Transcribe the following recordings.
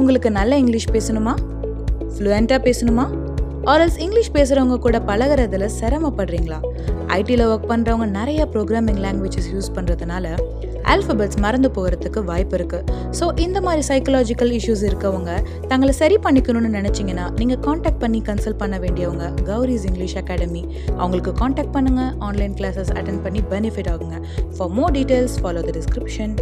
உங்களுக்கு நல்ல இங்கிலீஷ் பேசணுமா? ஃப்ளூயண்ட்டாக பேசணுமா? ஆர்எல்ஸ் இங்கிலீஷ் பேசுகிறவங்க கூட பழகுறதுல சிரமப்படுறீங்களா? ஐடியில் ஒர்க் பண்ணுறவங்க நிறைய ப்ரோக்ராமிங் லாங்குவேஜஸ் யூஸ் பண்ணுறதுனால ஆல்ஃபபெட்ஸ் மறந்து போகிறதுக்கு வாய்ப்பு இருக்குது ஸோ இந்த மாதிரி சைக்கலாஜிக்கல் இஷ்யூஸ் இருக்கவங்க தங்களை சரி பண்ணிக்கணும்னு நினச்சிங்கன்னா நீங்கள் காண்டாக்ட் பண்ணி கன்சல்ட் பண்ண வேண்டியவங்க கௌரிஸ் இங்கிலீஷ் அகாடமி அவங்களுக்கு காண்டாக்ட் பண்ணுங்கள் ஆன்லைன் கிளாஸஸ் அட்டன் பண்ணி பெனிஃபிட் ஆகுங்க. For more details follow the description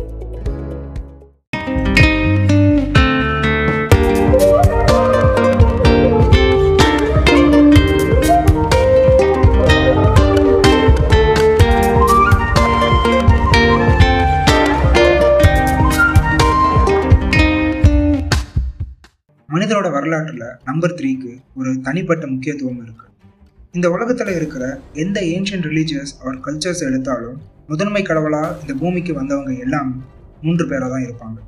number த்ரீக்கு ஒரு தனிப்பட்ட முக்கியத்துவம் இருக்கு. இந்த உலகத்தில் இருக்கிற எந்த ஏன்ஷியன் ரிலீஜியஸ் ஆர் கல்ச்சர்ஸ் எடுத்தாலும் முதன்மை கடவுளாக இந்த பூமிக்கு வந்தவங்க எல்லாம் மூன்று பேராக தான் இருப்பாங்க.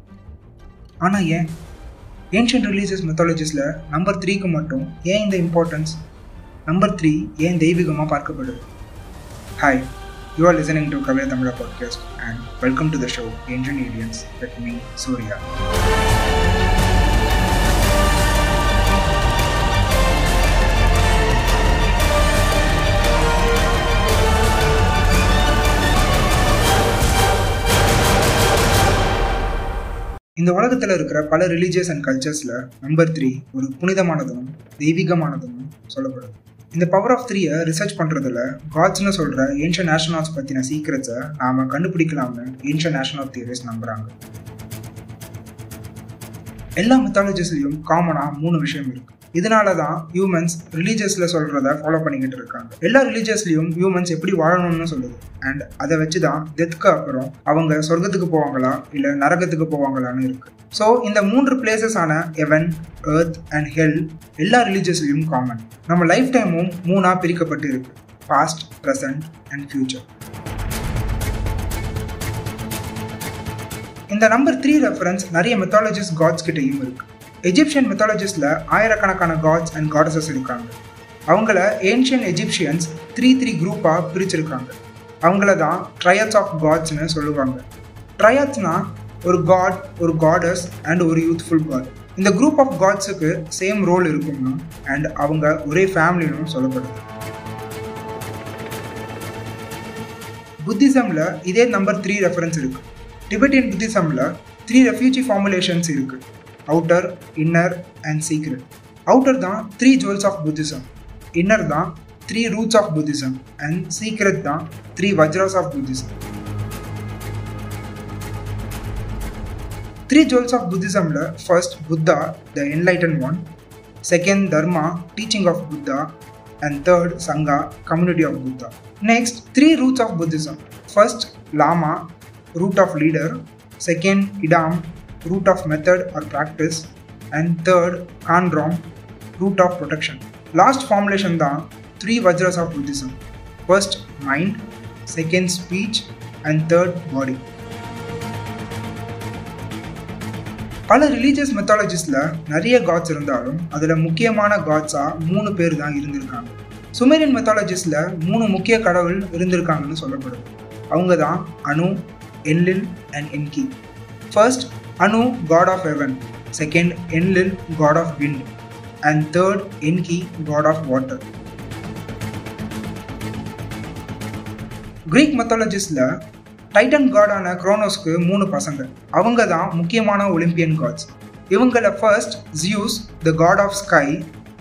ஆனால் ஏன்? ஏன்ஷியன் ரிலீஜியஸ் மெத்தாலஜிஸில் நம்பர் த்ரீக்கு மட்டும் ஏன் இந்த இம்பார்ட்டன்ஸ் நம்பர் த்ரீ ஏன் தெய்வீகமாக பார்க்கப்படுது? Hi you are listening to Kavithai Tamizha podcast and welcome to the show ancient aliens with me Surya இந்த உலகத்தில் இருக்கிற பல ரிலீஜியஸ் அண்ட் கல்ச்சர்ஸில் நம்பர் த்ரீ ஒரு புனிதமானதும் தெய்வீகமானதும் சொல்லப்படுது இந்த பவர் ஆஃப் த்ரீயை ரிசர்ச் பண்ணுறதுல காட்ஸ்னு சொல்கிற ஏன்ஷியன் நேஷனல்ஸ் பற்றின சீக்கிரத்தை நாம் கண்டுபிடிக்கலாம்னு ஏன்ஷியன் நேஷனல் தியரிஸ் நம்புகிறாங்க எல்லா மெத்தாலஜிஸ்லையும் காமனாக மூணு விஷயம் இருக்குது இதனால தான் ஹியூமன்ஸ் ரிலீஜியஸில் சொல்கிறத ஃபாலோ பண்ணிக்கிட்டு இருக்காங்க. எல்லா ரிலீஜியஸ்லையும் ஹியூமன்ஸ் எப்படி வாழணும்னு சொல்லுது. அண்ட் அதை வச்சு தான் டெத்துக்கு அப்புறம் அவங்க சொர்க்கத்துக்கு போவாங்களா? இல்லை நரகத்துக்கு போவாங்களான்னு இருக்கு. ஸோ இந்த மூன்று பிளேசஸான எவன் எர்த் அண்ட் ஹெல் எல்லா ரிலீஜியஸ்லையும் காமன் நம்ம லைஃப் டைமும் மூணாக பிரிக்கப்பட்டு இருக்கு. பாஸ்ட் ப்ரெசன்ட் அண்ட் ஃபியூச்சர் இந்த நம்பர் த்ரீ ரெஃபரன்ஸ் நிறைய மெத்தாலஜிஸ்ட் காட்ஸ் கிட்டேயும் இருக்கு. எஜிப்சியன் மெத்தாலஜிஸ்டில் ஆயிரக்கணக்கான காட்ஸ் அண்ட் காடஸஸ் இருக்காங்க. அவங்கள ஏன்ஷியன் எஜிப்சியன்ஸ் த்ரீ த்ரீ குரூப்பாக பிரிச்சிருக்காங்க. அவங்கள தான் ட்ரையட்ஸ் ஆஃப் காட்ஸ்னு சொல்லுவாங்க. ட்ரையட்ஸ்னா ஒரு காட் ஒரு காடஸ் அண்ட் ஒரு யூத்ஃபுல் காட் இந்த குரூப் ஆஃப் காட்ஸுக்கு சேம் ரோல் இருக்கும்னு அண்ட் அவங்க ஒரே ஃபேமிலினும் சொல்லப்படுது. புத்திசமில் இதே நம்பர் த்ரீ ரெஃபரன்ஸ் இருக்குது டிபெட்டியன் புத்திசமில் த்ரீ ரெஃப்யூஜி ஃபார்முலேஷன்ஸ் இருக்குது outer inner and secret outer தான் three jewels of Buddhism inner தான் three roots of Buddhism and secret தான் three vajras of Buddhism three jewels of புத்திசமில் first Buddha the enlightened one second dharma teaching of Buddha and third sangha community of Buddha next three roots of Buddhism first lama root of leader second yidam root of method or practice and third kandrom root of protection last formulation the three vajras of buddhism first mind second speech and third body பல religious மெத்தாலஜிஸில் நிறைய gods இருந்தாலும் அதில் முக்கியமான காட்ஸாக மூணு பேர் தான் இருந்திருக்காங்க சுமேரியன் மெத்தாலஜிஸில் மூணு முக்கிய கடவுள் இருந்திருக்காங்கன்னு சொல்லப்படுது அவங்க தான் Anu Enlil and Enki first Anu, god of heaven. Second, Enlil, god of wind. And third, Enki, god of water. Greek மெத்தாலஜிஸ்டில் Titan காடான குரோனோஸ்க்கு மூணு பசங்க அவங்க தான் முக்கியமான ஒலிம்பியன் காட்ஸ் இவங்கள first Zeus the god of sky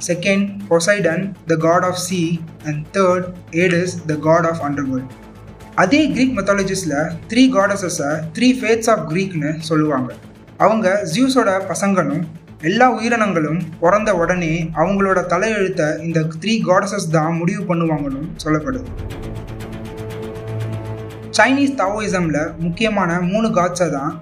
second Poseidon the god of sea and third Hades the god of underworld அதே Greek மெத்தாலஜிஸில் த்ரீ காடஸஸை த்ரீ ஃபேட்ஸ் ஆஃப் க்ரீக்னு சொல்லுவாங்க அவங்க ஜியூஸோட பசங்களும் எல்லா உயிரினங்களும் பிறந்த உடனே அவங்களோட தலையெழுத்தை இந்த த்ரீ காடஸஸ் தான் முடிவு பண்ணுவாங்கன்னு சொல்லப்படுது. சைனீஸ் தாவோயிசமில் முக்கியமான மூணு காட்ஸை தான்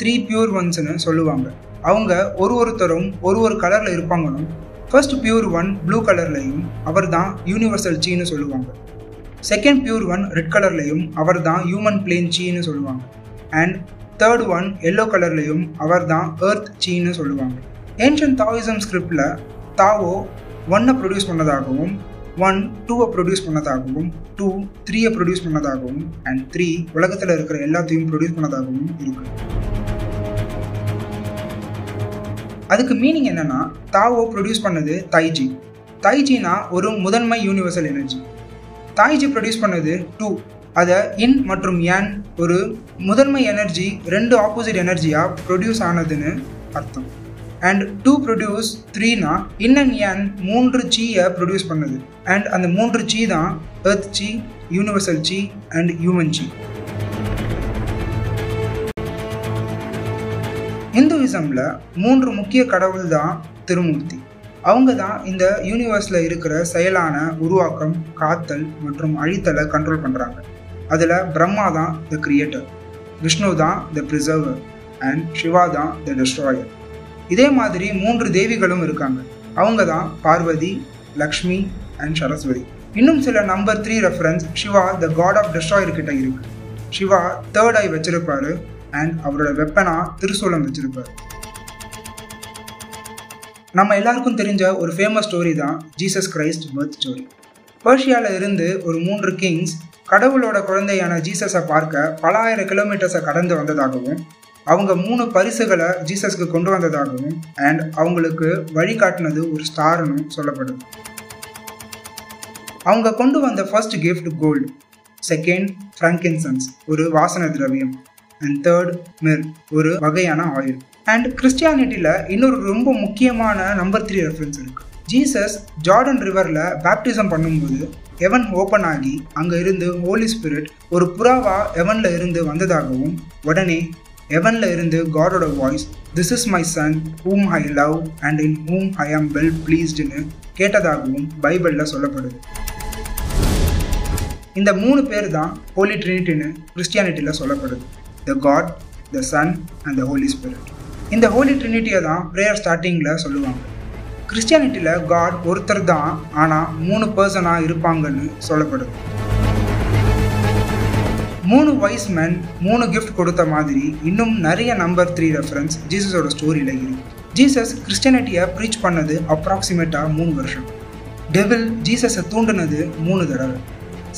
த்ரீ பியூர் ஒன்ஸ்னு சொல்லுவாங்க. அவங்க ஒரு ஒருத்தரும் ஒரு ஒரு கலரில் இருப்பாங்கன்னு ஃபர்ஸ்ட் பியூர் ஒன் ப்ளூ கலர்லையும் அவர் தான் யூனிவர்சல் சீன்னு சொல்லுவாங்க. செகண்ட் பியூர் ஒன் ரெட் கலர்லையும் அவர் தான் ஹியூமன் பிளேன் சீன்னு சொல்லுவாங்க. அண்ட் தேர்ட் ஒன் எல்லோ கலர்லையும் அவர் தான் ஏர்த் சீன்னு சொல்லுவாங்க. ஏன்ஷியன் தாவிசம் ஸ்கிரிப்டில் தாவோ ஒன்னை ப்ரொடியூஸ் பண்ணதாகவும் ஒன் டூவை ப்ரொடியூஸ் பண்ணதாகவும் டூ த்ரீயை ப்ரொடியூஸ் பண்ணதாகவும் அண்ட் த்ரீ உலகத்தில் இருக்கிற எல்லாத்தையும் ப்ரொடியூஸ் பண்ணதாகவும் இருக்கு. அதுக்கு மீனிங் என்னன்னா தாவோ ப்ரொடியூஸ் பண்ணது தைஜி தைஜினா ஒரு முதன்மை யூனிவர்சல் எனர்ஜி தாய்ஜி ப்ரொடியூஸ் பண்ணது டூ அதை இன் மற்றும் ஏன் ஒரு முதன்மை எனர்ஜி ரெண்டு ஆப்போசிட் எனர்ஜியாக ப்ரொடியூஸ் ஆனதுன்னு அர்த்தம். அண்ட் டூ ப்ரொடியூஸ் த்ரீனா இன் அண்ட் யான் மூன்று சீயை ப்ரொடியூஸ் பண்ணுது. அண்ட் அந்த மூன்று சீ தான் earth chi universal chi and human chi இந்துவிசமில் மூன்று முக்கிய கடவுள் தான் திருமூர்த்தி. அவங்க தான் இந்த யூனிவர்ஸில் இருக்கிற செயலான உருவாக்கம் காத்தல் மற்றும் அழித்தலை கண்ட்ரோல் பண்ணுறாங்க அதில் பிரம்மா தான் த கிரியேட்டர் விஷ்ணு தான் த ப்ரிசர்வர் அண்ட் சிவா தான் த டெஸ்ட்ராயர் இதே மாதிரி மூன்று தேவிகளும் இருக்காங்க. அவங்க தான் பார்வதி லக்ஷ்மி அண்ட் சரஸ்வதி. இன்னும் சில number three reference Shiva the god of destroyer கிட்ட இருக்கு. சிவா தேர்ட் ஐ வச்சிருப்பாரு அண்ட் அவரோட வெப்பனா திருசூலம் வச்சிருப்பாரு. நம்ம எல்லாருக்கும் தெரிஞ்ச ஒரு ஃபேமஸ் ஸ்டோரி தான் ஜீசஸ் கிரைஸ்ட் பர்த் ஸ்டோரி பர்ஷியாவில் இருந்து ஒரு மூன்று கிங்ஸ் கடவுளோட குழந்தையான ஜீசஸை பார்க்க பல ஆயிரம் கிலோமீட்டர்ஸை கடந்து வந்ததாகவும் அவங்க மூணு பரிசுகளை ஜீசஸ்க்கு கொண்டு வந்ததாகவும் அண்ட் அவங்களுக்கு வழிகாட்டினது ஒரு ஸ்டார்னு சொல்லப்படுது. அவங்க கொண்டு வந்த first gift gold second frankincense ஒரு வாசன திரவியம் அண்ட் தேர்ட் மிர் ஒரு வகையான ஆயில் அண்ட் கிறிஸ்டியானிட்டியில் இன்னொரு ரொம்ப முக்கியமான நம்பர் த்ரீ ரெஃபரன்ஸ் இருக்கு. ஜீசஸ் ஜார்டன் ரிவரில் பேப்டிசம் பண்ணும்போது எவன் ஓப்பன் ஆகி அங்கே இருந்து ஹோலி ஸ்பிரிட் ஒரு புறாவா எவனில் இருந்து வந்ததாகவும் உடனே எவனில் இருந்து காடோட voice this is my son whom I love and in whom I am well ப்ளீஸ்டுன்னு கேட்டதாகவும் பைபிளில் சொல்லப்படுது. இந்த மூணு பேர் தான் ஹோலி ட்ரினிட்டின்னு கிறிஸ்டியானிட்டியில் சொல்லப்படுது. The god the son and the holy spirit இந்த ஹோலி ட்ரினிட்டியை தான் ப்ரேயர் ஸ்டார்டிங்கில் சொல்லுவாங்க. கிறிஸ்டியானிட்டியில் காட் ஒருத்தர் தான் ஆனால் மூணு பர்சனாக இருப்பாங்கன்னு சொல்லப்படுது மூணு வைஸ் மேன் மூணு கிஃப்ட் கொடுத்த மாதிரி இன்னும் நிறைய நம்பர் த்ரீ ரெஃபரன்ஸ் ஜீசஸோட ஸ்டோரியில் இருக்கு. ஜீசஸ் கிறிஸ்டியானிட்டியை ப்ரீச் பண்ணது அப்ராக்சிமேட்டாக மூணு வருஷம். டெவில் ஜீசஸை தூண்டினது மூணு தடவை.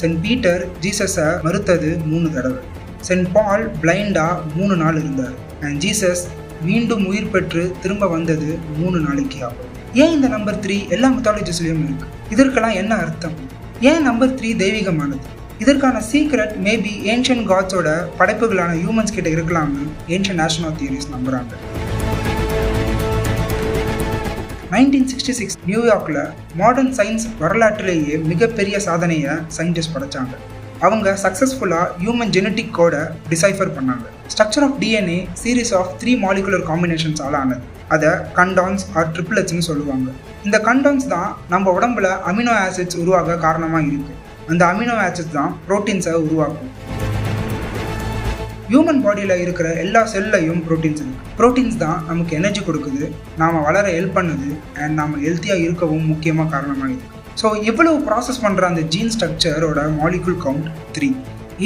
சென்ட் பீட்டர் ஜீசஸை மறுத்தது மூணு தடவை. சென்ட் பால் பிளைண்டாக மூணு நாள் இருந்தார். அண்ட் ஜீசஸ் மீண்டும் உயிர் பெற்று திரும்ப வந்தது மூணு நாளைக்கு ஆகும். ஏன் இந்த நம்பர் த்ரீ எல்லா மெத்தாலஜிஸ்லையும் இருக்கு? இதற்கெல்லாம் என்ன அர்த்தம்? ஏன் நம்பர் த்ரீ தெய்வீகமானது? இதற்கான சீக்ரெட் மேபி ஏன்ஷியன் காட்ஸோட படைப்புகளான ஹியூமன்ஸ் கிட்ட இருக்கலாம்னு ஏன்ஷியன் நேஷனல் தியரிஸ் நம்புறாங்க. நைன்டீன் சிக்ஸ்டி சிக்ஸ் நியூயார்க்கில் மாடர்ன் சயின்ஸ் வரலாற்றிலேயே மிகப்பெரிய சாதனையை சயின்டிஸ்ட் படைச்சாங்க. அவங்க சக்ஸஸ்ஃபுல்லாக ஹியூமன் ஜெனட்டிக் கோடை டிசைஃபர் பண்ணாங்க. Structure of DNA series of three molecular காம்பினேஷன்ஸால் ஆனது. அதை கண்டான்ஸ் ஆர் ட்ரிப்ளட்ஸ்னு சொல்லுவாங்க. இந்த கண்டான்ஸ் தான் நம்ம உடம்புல அமினோ ஆசிட்ஸ் உருவாக காரணமாக இருக்கு. அந்த அமினோ ஆசிட்ஸ் தான் ப்ரோட்டீன்ஸை உருவாக்கும். ஹியூமன் பாடியில் இருக்கிற எல்லா செல்லையும் ப்ரோட்டீன்ஸ் இருக்குது ப்ரோட்டீன்ஸ் தான் நமக்கு எனர்ஜி கொடுக்குது நாம் வளர ஹெல்ப் பண்ணுது அண்ட் நாம் ஹெல்த்தியாக இருக்கவும் முக்கியமாக காரணமாக இருக்கு. ஸோ எவ்வளவு ப்ராசஸ் பண்ணுற அந்த gene ஸ்ட்ரக்சரோட molecule count three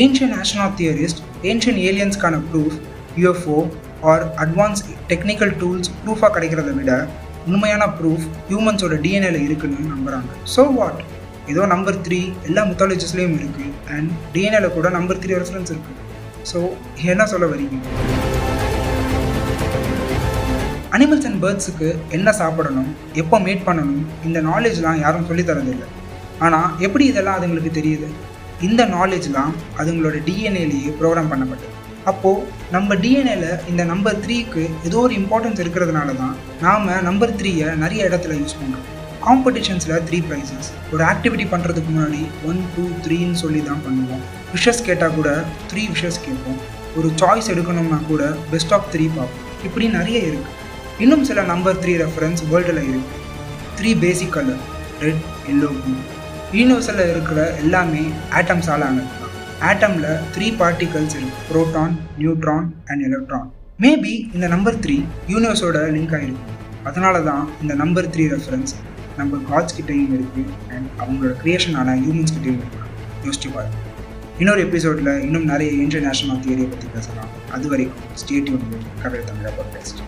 ancient astronaut theorist ancient ஏலியன்ஸ்க்கான proof UFO or advance technical tools ப்ரூஃபாக கிடைக்கிறத விட உண்மையான ப்ரூஃப் ஹியூமன்ஸோட டிஎன்ஏல இருக்குன்னு நம்புகிறாங்க ஸோ வாட் ஏதோ நம்பர் த்ரீ எல்லா முத்தாலஜிஸ்லேயும் இருக்குது அண்ட் டிஎன்ஏல கூட நம்பர் த்ரீ ரெஃபரன்ஸ் இருக்குது ஸோ என்ன சொல்ல வரீங்க? அனிமல்ஸ் அண்ட் பேர்ட்ஸுக்கு என்ன சாப்பிடணும் எப்போ மேட் பண்ணணும் இந்த நாலேஜ்லாம் யாரும் சொல்லித்தரதில்லை ஆனால் எப்படி இதெல்லாம் அதுங்களுக்கு தெரியுது? இந்த நாலேஜ்லாம் அதுங்களோட டிஎன்ஏலேயே ப்ரோக்ராம் பண்ணப்பட்டது. அப்போது நம்ம டிஎன்ஏல இந்த நம்பர் த்ரீக்கு ஏதோ ஒரு இம்பார்ட்டன்ஸ் இருக்கிறதுனால தான் நாம் நம்பர் த்ரீயை நிறைய இடத்துல யூஸ் பண்ணுறோம் காம்படிஷன்ஸில் த்ரீ ப்ரைஸஸ் ஒரு ஆக்டிவிட்டி பண்ணுறதுக்கு முன்னாடி ஒன் டூ த்ரீன்னு சொல்லி தான் பண்ணுவோம். விஷஸ் கேட்டால் கூட த்ரீ விஷஸ் கேட்போம். ஒரு சாய்ஸ் எடுக்கணும்னா கூட பெஸ்ட் ஆஃப் த்ரீ பார்ப்போம். இப்படி நிறைய இருக்குது இன்னும் சில நம்பர் த்ரீ ரெஃபரன்ஸ் வேர்ல்டில் இருக்குது three basic colour red yellow blue யூனிவர்ஸில் இருக்கிற எல்லாமே ஆட்டம்ஸால் ஆனது. ஆட்டமில் த்ரீ பார்ட்டிகல்ஸ் இருக்கு. Proton neutron and electron maybe இந்த நம்பர் த்ரீ யூனிவர்ஸோட லிங்க் ஆகிருக்கும் அதனால தான் இந்த நம்பர் த்ரீ ரெஃபரன்ஸ் நம்ம காட்ஸ் கிட்டேயும் இருக்குது அண்ட் அவங்களோட க்ரியேஷனான ஹியூமன்ஸ் கிட்டேயும் இருக்கு. யோசிச்சு பாருங்க. இன்னொரு எபிசோடில் இன்னும் நிறைய இன்டர்நேஷ்னல் தியரியை பற்றி பேசலாம். அது வரைக்கும் ஸ்டேட் யூனிவர்ஸ் கதை தமிழ் பாட்காஸ்ட்